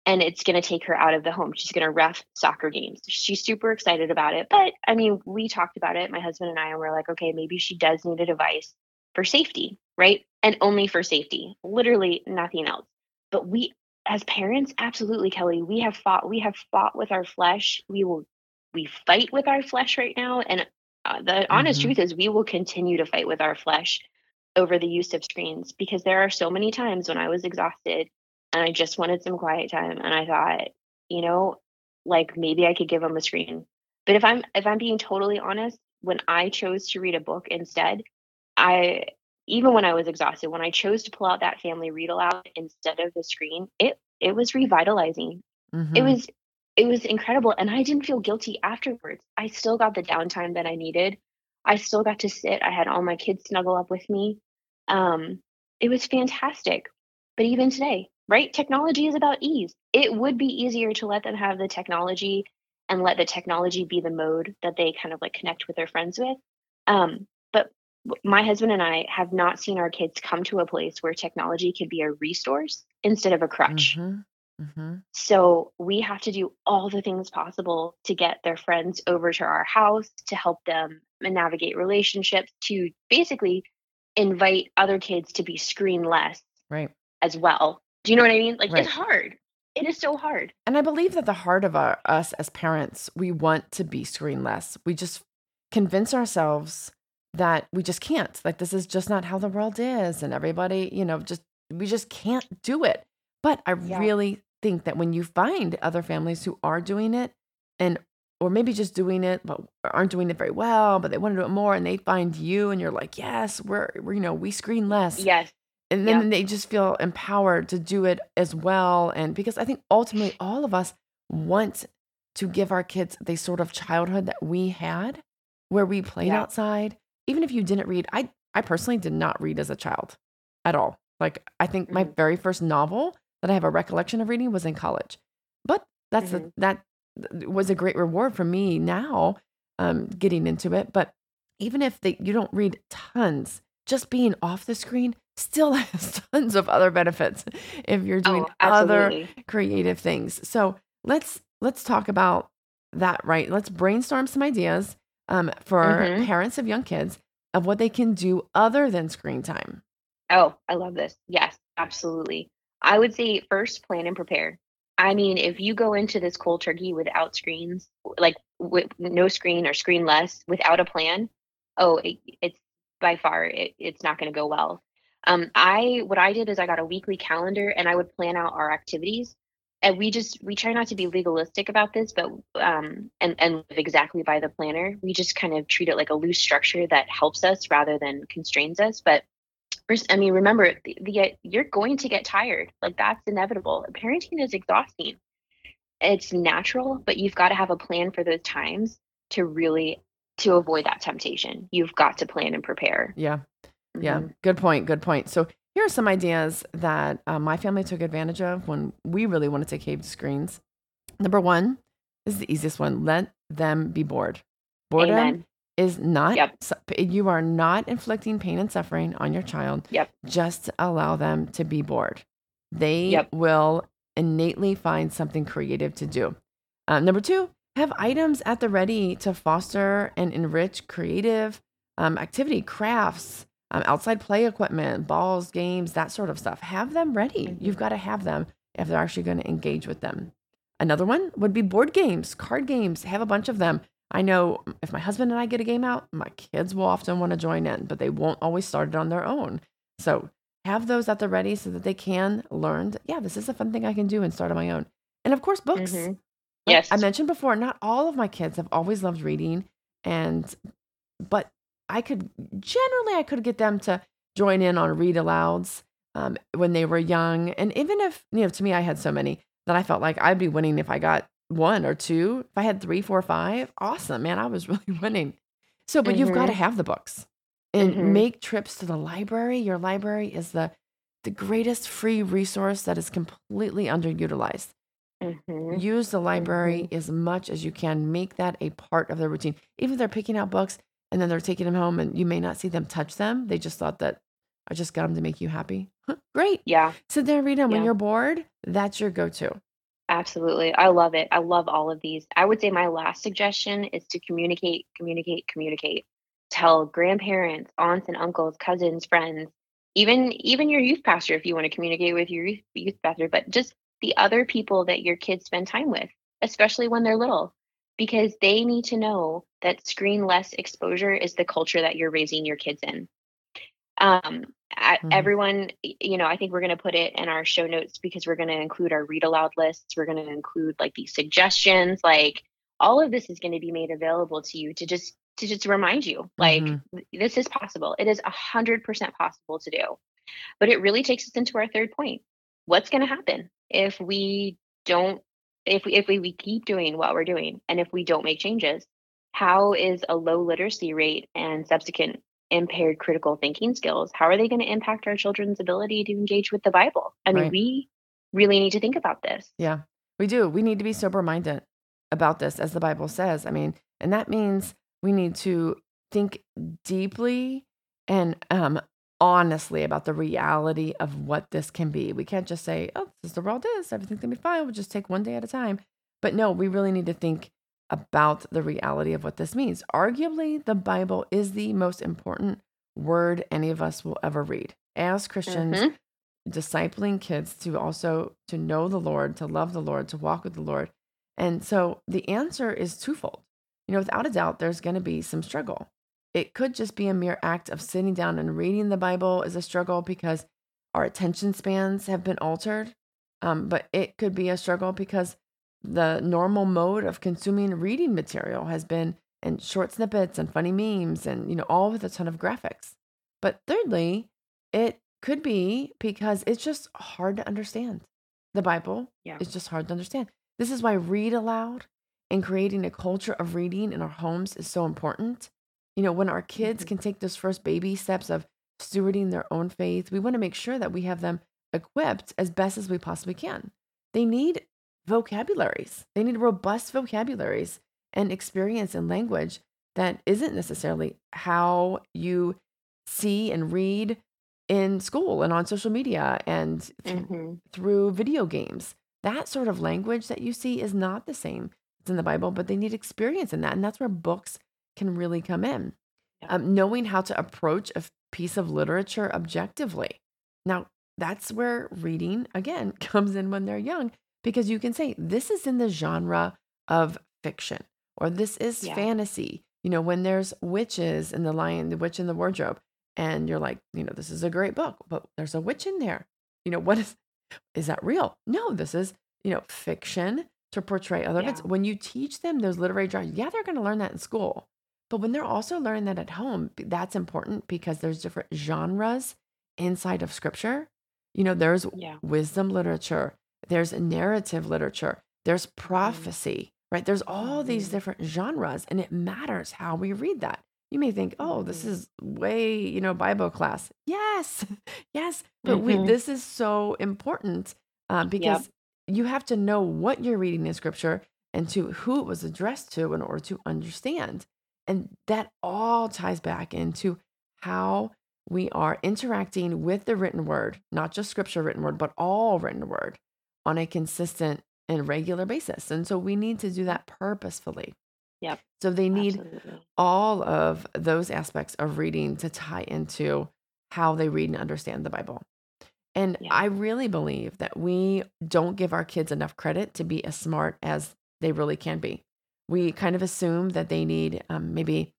and it's going to take her out of the home. She's going to ref soccer games. She's super excited about it. But I mean, we talked about it, my husband and I, and we're like, okay, maybe she does need a device for safety, right? And only for safety, literally nothing else. But we, as parents, absolutely, Kelly, we have fought. We have fought with our flesh. We will, we fight with our flesh right now. And uh, the honest Mhm. truth is, we will continue to fight with our flesh over the use of screens because there are so many times when I was exhausted and I just wanted some quiet time and I thought, you know, like maybe I could give them a screen. But if I'm if I'm being totally honest, when I chose to read a book instead, I even when I was exhausted, when I chose to pull out that family read aloud instead of the screen, it it was revitalizing. It Mhm. was it was incredible and I didn't feel guilty afterwards. I still got the downtime that I needed. I still got to sit. I had all my kids snuggle up with me. Um it was fantastic. But even today, right? Technology is about ease. It would be easier to let them have the technology and let the technology be the mode that they kind of like connect with their friends with. Um, but my husband and I have not seen our kids come to a place where technology could be a resource instead of a crutch. Mhm. Mhm. So we have to do all the things possible to get their friends over to our house to help them navigate relationships, to basically invite other kids to be screen less Right. as well. Do you know what I mean? Like Right. it's hard. It is so hard. And I believe that the heart of our, us as parents, we want to be screen less. We just convince ourselves that we just can't. Like this is just not how the world is, and everybody, you know, just we just can't do it. But I Yeah. really think that when you find other families who are doing it, and or maybe just doing it but aren't doing it very well, but they want to do it more, and they find you, and you're like, yes, we're, we're you know, we screen less Yes. and Yeah. then they just feel empowered to do it as well and because i think ultimately all of us want to give our kids the sort of childhood that we had where we played Yeah. outside even if you didn't read i i personally did not read as a child at all like i think my Mhm. very first novel that i have a recollection of reading was in college but that's the, Mhm. that was a great reward for me now um getting into it but even if they, you don't read tons, just being off the screen still has tons of other benefits if you're doing Oh, other creative things. So let's let's talk about that. Right? Let's brainstorm some ideas um, for Mhm. parents of young kids of what they can do other than screen time. Oh, I love this. Yes, absolutely. I would say first plan and prepare. I mean, if you go into this cold turkey without screens, like with no screen or screen less, without a plan, oh, it, it's by far it, it's not going to go well. Um, I what I did is I got a weekly calendar and I would plan out our activities. And we just we try not to be legalistic about this, but um, and and live exactly by the planner. We just kind of treat it like a loose structure that helps us rather than constrains us. But First, I mean, remember, the, the, you're going to get tired. Like that's inevitable. Parenting is exhausting. It's natural, but you've got to have a plan for those times to really to avoid that temptation. You've got to plan and prepare. Yeah. Yeah. Mhm. Good point. Good point. So here are some ideas that uh, my family took advantage of when we really wanted to cave to screens. Number one is the easiest one let them be bored. Boredom Amen. is not, yep. you are not inflicting pain and suffering on your child. Yep. Just allow them to be bored. They yep. will innately find something creative to do. Uh, number two, have items at the ready to foster and enrich creative um, activity, crafts, um, outside play equipment, balls, games, that sort of stuff. Have them ready. Mm-hmm. You've got to have them if they're actually going to engage with them. Another one would be board games, card games. Have a bunch of them. I know if my husband and I get a game out, my kids will often want to join in, but they won't always start it on their own. So have those at the ready so that they can learn, that, yeah, this is a fun thing I can do and start on my own. And of course, books. Mm-hmm. Yes. I mentioned before, not all of my kids have always loved reading. And, but I could generally, I could get them to join in on read alouds um, when they were young. And even if, you know, to me, I had so many that I felt like I'd be winning if I got one or two. If I had three, four, five, awesome, man, I was really winning. So, but mm-hmm. you've got to have the books and mm-hmm. make trips to the library. Your library is the the greatest free resource that is completely underutilized. Mm-hmm. Use the library mm-hmm. as much as you can. Make that a part of their routine. Even if they're picking out books and then they're taking them home and you may not see them touch them, they just thought that I just got them to make you happy. Great. Yeah. Sit there and read them. Yeah. When you're bored, that's your go to. Absolutely. I love it. I love all of these. I would say my last suggestion is to communicate, communicate, communicate. Tell grandparents, aunts and uncles, cousins, friends, even even your youth pastor if you want to communicate with your youth, youth pastor, but just the other people that your kids spend time with, especially when they're little, because they need to know that screen less exposure is the culture that you're raising your kids in. Um, mm-hmm. everyone, you know, I think we're going to put it in our show notes because we're going to include our read aloud lists. We're going to include like these suggestions, like all of this is going to be made available to you to just to just remind you like mm-hmm. this is possible it is a hundred percent possible to do but it really takes us into our third point what's going to happen if we don't if we if we, we keep doing what we're doing and if we don't make changes how is a low literacy rate and subsequent impaired critical thinking skills how are they going to impact our children's ability to engage with the bible? I mean right. we really need to think about this. Yeah we do. We need to be sober minded about this as the bible says. I mean and that means we need to think deeply and um, honestly about the reality of what this can be. We can't just say, oh, this is the world is, everything's gonna be fine. We'll just take one day at a time. But no, we really need to think about the reality of what this means. Arguably, the Bible is the most important word any of us will ever read. As Christians, mm-hmm. discipling kids to also to know the Lord, to love the Lord, to walk with the Lord. And so the answer is twofold. You know, without a doubt, there's going to be some struggle. It could just be a mere act of sitting down and reading the Bible is a struggle because our attention spans have been altered. Um, but it could be a struggle because the normal mode of consuming reading material has been in short snippets and funny memes and you know all with a ton of graphics. But thirdly, it could be because it's just hard to understand. The Bible yeah. is just hard to understand. This is why read aloud and creating a culture of reading in our homes is so important you know, when our kids mm-hmm. can take those first baby steps of stewarding their own faith, we want to make sure that we have them equipped as best as we possibly can. They need vocabularies, they need robust vocabularies and experience in language that isn't necessarily how you see and read in school and on social media and mm-hmm. through video games. That sort of language that you see is not the same. It's in the Bible, but they need experience in that. And that's where books can really come in. Yeah. Um, knowing how to approach a piece of literature objectively. Now, that's where reading, again, comes in when they're young, because you can say, this is in the genre of fiction, or this is yeah. fantasy. You know, when there's witches in the lion, the witch in the wardrobe, and you're like, you know, this is a great book, but there's a witch in there. You know, what is, is that real? No, this is, you know, fiction to portray other yeah. When you teach them those literary genres, yeah, they're going to learn that in school. But when they're also learning that at home, that's important because there's different genres inside of scripture. You know, there's yeah. wisdom literature, there's narrative literature, there's mm-hmm. prophecy, right? There's all these mm-hmm. different genres, and it matters how we read that. You may think, oh, this Mhm. is way, you know, Bible class. Yes, yes. But we, Mhm. this is so important uh, Yep. because you have to know what you're reading in scripture and to who it was addressed to in order to understand. And that all ties back into how we are interacting with the written word, not just scripture written word, but all written word on a consistent and regular basis. And so we need to do that purposefully. Yep. So they need Absolutely. all of those aspects of reading to tie into how they read and understand the Bible. And Yeah. I really believe that we don't give our kids enough credit to be as smart as they really can be. We kind of assume that they need um, maybe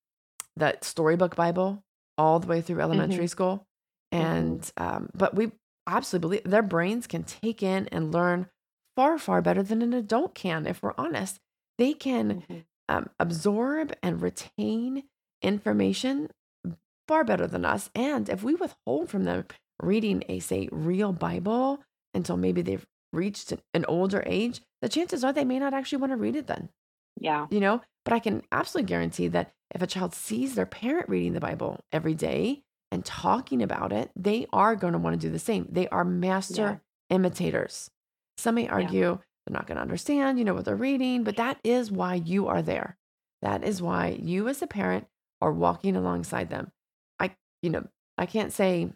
that storybook Bible all the way through elementary Mhm. school. Mhm. And, um, but we absolutely believe their brains can take in and learn far, far better than an adult can, if we're honest. They can Mhm. um, absorb and retain information far better than us. And if we withhold from them reading a, say, real Bible until maybe they've reached an older age, the chances are they may not actually want to read it then, Yeah. you know? But I can absolutely guarantee that if a child sees their parent reading the Bible every day and talking about it, they are going to want to do the same. They are master imitators. Some may argue they're not going to understand, you know, what they're reading, but that is why you are there. That is why you as a parent are walking alongside them. I, you know, I can't say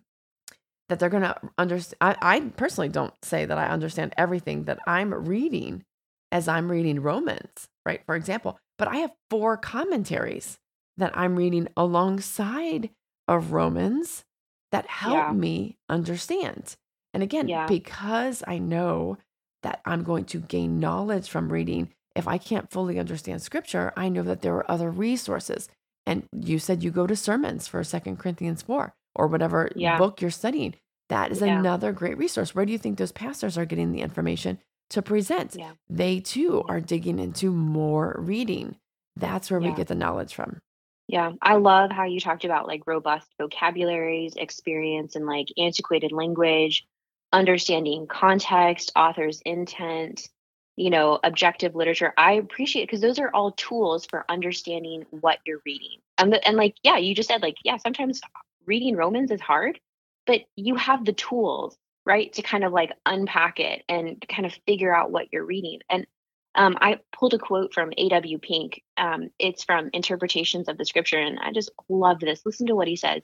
that they're going to understand. I, I personally don't say that I understand everything that I'm reading as I'm reading Romans, right? For example, but I have four commentaries that I'm reading alongside of Romans that help Yeah. me understand. And again, Yeah. because I know that I'm going to gain knowledge from reading, if I can't fully understand scripture, I know that there are other resources. And you said you go to sermons for Second Corinthians 4 or whatever Yeah. book you're studying. That is another great resource. Where do you think those pastors are getting the information to present? Yeah. They too are digging into more reading. That's where we get the knowledge from. Yeah. I love how you talked about like robust vocabularies, experience, and like antiquated language, understanding context, author's intent, you know, objective literature. I appreciate because those are all tools for understanding what you're reading. And the, and like yeah, you just said like yeah, sometimes reading Romans is hard, but you have the tools, right, to kind of like unpack it and kind of figure out what you're reading. And um, I pulled a quote from A.W. Pink. Um, it's from Interpretations of the Scripture, and I just love this. Listen to what he says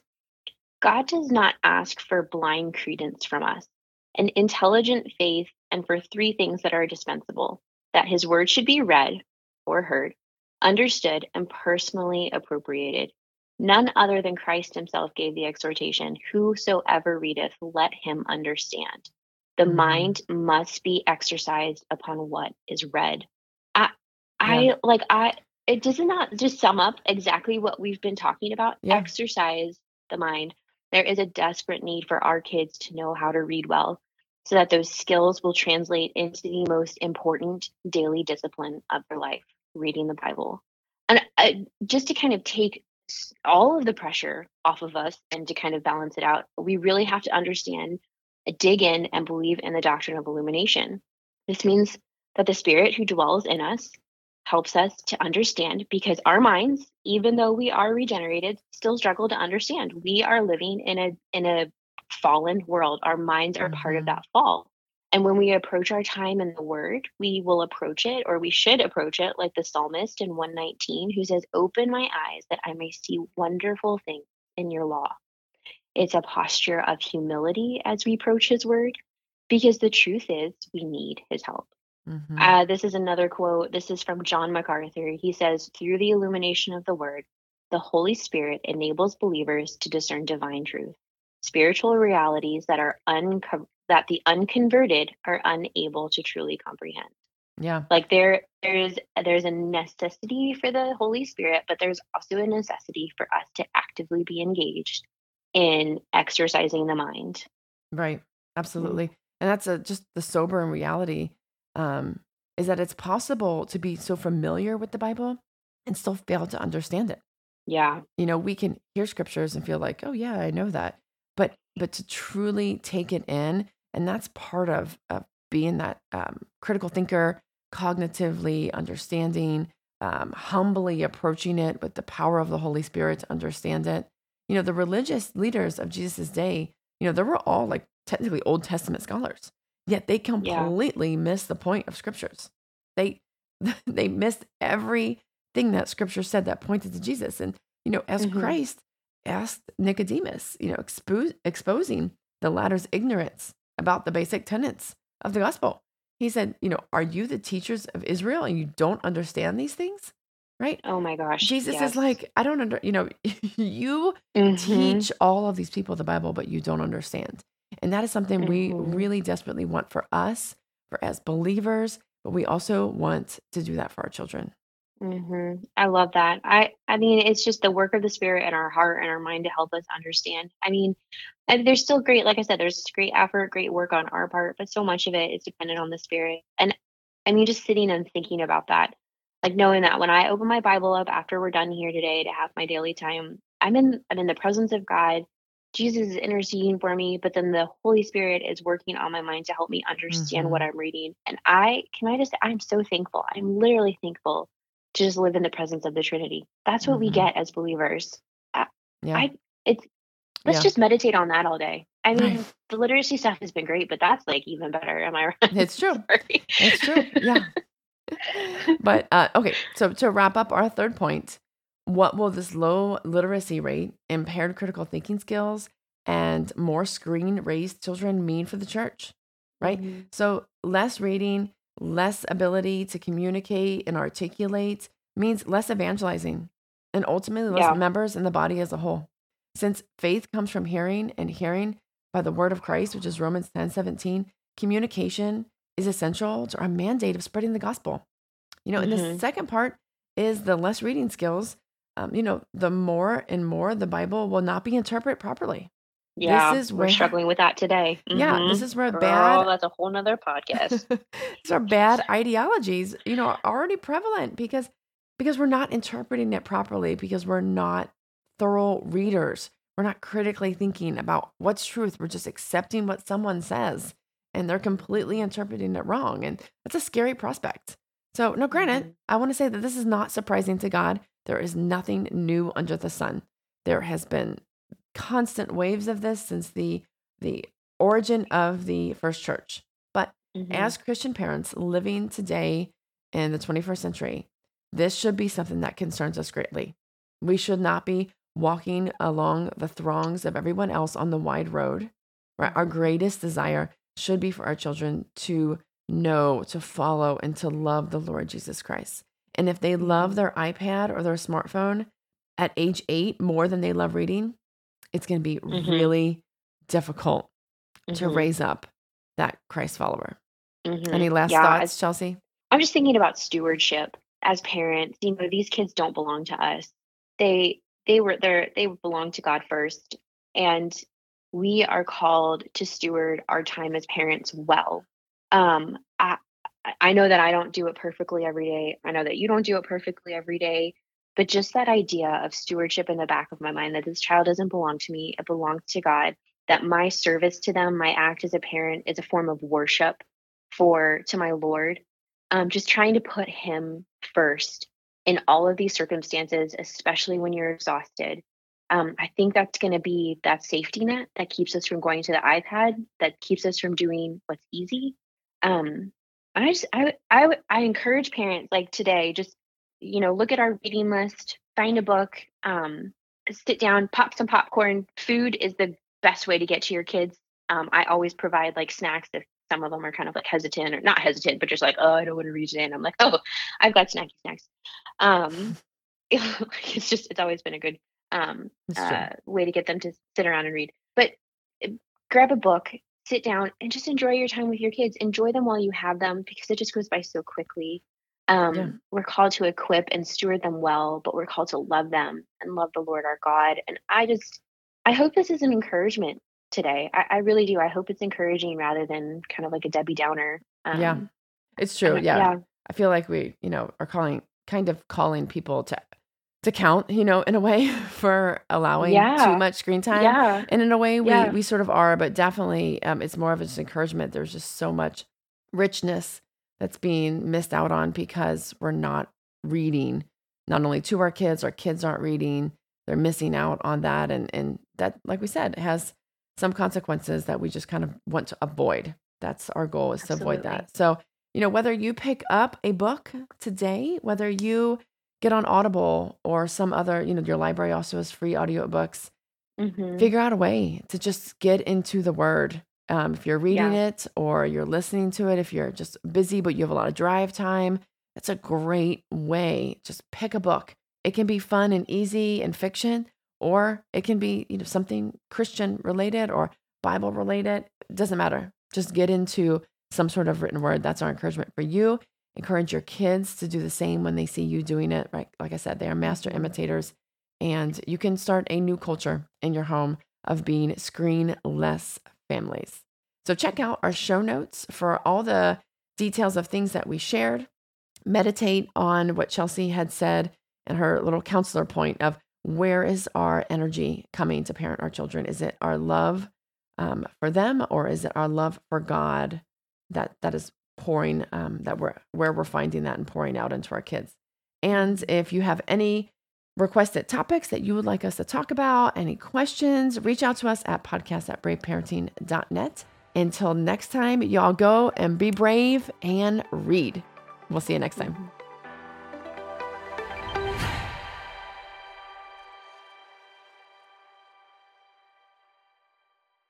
God does not ask for blind credence from us, an intelligent faith, and for three things that are dispensable that his word should be read or heard, understood, and personally appropriated. None other than Christ himself gave the exhortation Whosoever readeth, let him understand. The Mhm. mind must be exercised upon what is read. I, I like, I, it does not just sum up exactly what we've been talking about. Yeah. Exercise the mind. There is a desperate need for our kids to know how to read well so that those skills will translate into the most important daily discipline of their life reading the Bible. And uh, just to kind of take all of the pressure off of us and to kind of balance it out, we really have to understand, uh, dig in, and believe in the doctrine of illumination. This means that the Spirit who dwells in us helps us to understand because our minds, even though we are regenerated, still struggle to understand. We are living in a in a fallen world. Our minds are part of Mhm. that fall. And when we approach our time in the word, we will approach it, or we should approach it like the psalmist in 119, who says, Open my eyes that I may see wonderful things in your law. It's a posture of humility as we approach his word, because the truth is we need his help. Mhm. Uh, this is another quote. This is from John MacArthur. He says, Through the illumination of the word, the Holy Spirit enables believers to discern divine truth, spiritual realities that are unco- that the unconverted are unable to truly comprehend. yeah. Like there, there is there's a necessity for the Holy Spirit, but there's also a necessity for us to actively be engaged in exercising the mind. Right. Absolutely. And that's a, just the sober and reality um, is that it's possible to be so familiar with the Bible and still fail to understand it. Yeah, You know, we can hear scriptures and feel like, oh yeah, I know that. But but to truly take it in, and that's part of, of being that um, critical thinker, cognitively understanding, um, humbly approaching it with the power of the Holy Spirit to understand it. You know, the religious leaders of Jesus' day, you know, they were all like technically Old Testament scholars, yet they completely yeah. missed the point of scriptures. They they missed everything that scripture said that pointed to Jesus. And, you know, as mm-hmm. Christ asked Nicodemus, you know, expo- exposing the latter's ignorance about the basic tenets of the gospel. He said, you know, are you the teachers of Israel and you don't understand these things? Right? Oh my gosh. Jesus yes. is like, I don't under, you know, you mm-hmm. teach all of these people the Bible, but you don't understand. And that is something mm-hmm. we really desperately want for us, for as believers, but we also want to do that for our children. Mm-hmm. I love that. I I mean, it's just the work of the spirit in our heart and our mind to help us understand. I mean, and there's still great, like I said, there's great effort, great work on our part, but so much of it is dependent on the spirit. And I mean, just sitting and thinking about that, like knowing that when I open my Bible up after we're done here today to have my daily time, I'm in I'm in the presence of God. Jesus is interceding for me, but then the Holy Spirit is working on my mind to help me understand mm-hmm. what I'm reading. And I can I just I'm so thankful. I'm literally thankful just live in the presence of the Trinity. That's what mm-hmm. we get as believers. I, yeah. I, it's let's yeah. just meditate on that all day. I mean, the literacy stuff has been great, but that's like even better. Am I right? It's true. it's true. Yeah. but uh, okay, so to wrap up our third point, what will this low literacy rate, impaired critical thinking skills, and more screen raised children mean for the church? Right. Mm-hmm. So less reading, less ability to communicate and articulate means less evangelizing and ultimately less yeah. members in the body as a whole. Since faith comes from hearing and hearing by the word of Christ, which is Romans 10 17, communication is essential to our mandate of spreading the gospel. You know, mm-hmm. and the mm-hmm. second part is the less reading skills. Um, you know, the more and more the Bible will not be interpreted properly. Yeah, this is we're where, struggling with that today. Mm-hmm. Yeah, this is where Girl, bad. That's a whole nother podcast. these are bad ideologies, you know, are already prevalent because because we're not interpreting it properly because we're not thorough readers. We're not critically thinking about what's truth. We're just accepting what someone says, and they're completely interpreting it wrong, and that's a scary prospect. So, no, granted, mm-hmm. I want to say that this is not surprising to God. There is nothing new under the sun. There has been constant waves of this since the the origin of the first church. But mm-hmm. as Christian parents living today in the 21st century, this should be something that concerns us greatly. We should not be walking along the throngs of everyone else on the wide road. Right? Our mm-hmm. greatest desire should be for our children to know, to follow, and to love the Lord Jesus Christ. And if they love mm-hmm. their iPad or their smartphone at age eight more than they love reading, it's going to be mm-hmm. really difficult mm-hmm. to raise up that Christ follower. Mm-hmm. Any last yeah, thoughts, Chelsea? I'm just thinking about stewardship as parents. You know, these kids don't belong to us. They they were there. They belong to God first, and we are called to steward our time as parents well. Um, I I know that I don't do it perfectly every day. I know that you don't do it perfectly every day. But just that idea of stewardship in the back of my mind that this child doesn't belong to me, it belongs to God, that my service to them, my act as a parent is a form of worship for to my Lord. Um, just trying to put him first in all of these circumstances, especially when you're exhausted. Um, I think that's going to be that safety net that keeps us from going to the iPad, that keeps us from doing what's easy. Um, I just, I, I, I encourage parents like today, just you know, look at our reading list, find a book, um, sit down, pop some popcorn. Food is the best way to get to your kids. Um, I always provide like snacks if some of them are kind of like hesitant or not hesitant, but just like, oh, I don't want to read it in. I'm like, oh, I've got snacky snacks. Um, it's just, it's always been a good um, uh, way to get them to sit around and read. But eh, grab a book, sit down, and just enjoy your time with your kids. Enjoy them while you have them because it just goes by so quickly. Um, yeah. We're called to equip and steward them well, but we're called to love them and love the Lord our God. And I just, I hope this is an encouragement today. I, I really do. I hope it's encouraging rather than kind of like a Debbie Downer. Um, yeah, it's true. Yeah. yeah. I feel like we, you know, are calling, kind of calling people to to count, you know, in a way for allowing yeah. too much screen time. Yeah. And in a way we yeah. we sort of are, but definitely um, it's more of an encouragement. There's just so much richness that's being missed out on because we're not reading, not only to our kids, our kids aren't reading, they're missing out on that. And, and that, like we said, has some consequences that we just kind of want to avoid. That's our goal is Absolutely. to avoid that. So, you know, whether you pick up a book today, whether you get on Audible or some other, you know, your library also has free audiobooks. Mm-hmm. Figure out a way to just get into the word. Um, if you're reading yeah. it or you're listening to it, if you're just busy but you have a lot of drive time, that's a great way. Just pick a book. It can be fun and easy and fiction, or it can be you know something Christian related or Bible related. It doesn't matter. Just get into some sort of written word. That's our encouragement for you encourage your kids to do the same when they see you doing it. Right. Like I said, they are master imitators. And you can start a new culture in your home of being screen less families. So check out our show notes for all the details of things that we shared. Meditate on what Chelsea had said and her little counselor point of where is our energy coming to parent our children? Is it our love um, for them or is it our love for God that that is pouring um, that we're where we're finding that and pouring out into our kids. And if you have any requested topics that you would like us to talk about, any questions, reach out to us at podcast at braveparenting.net. Until next time, y'all go and be brave and read. We'll see you next time. Mm-hmm.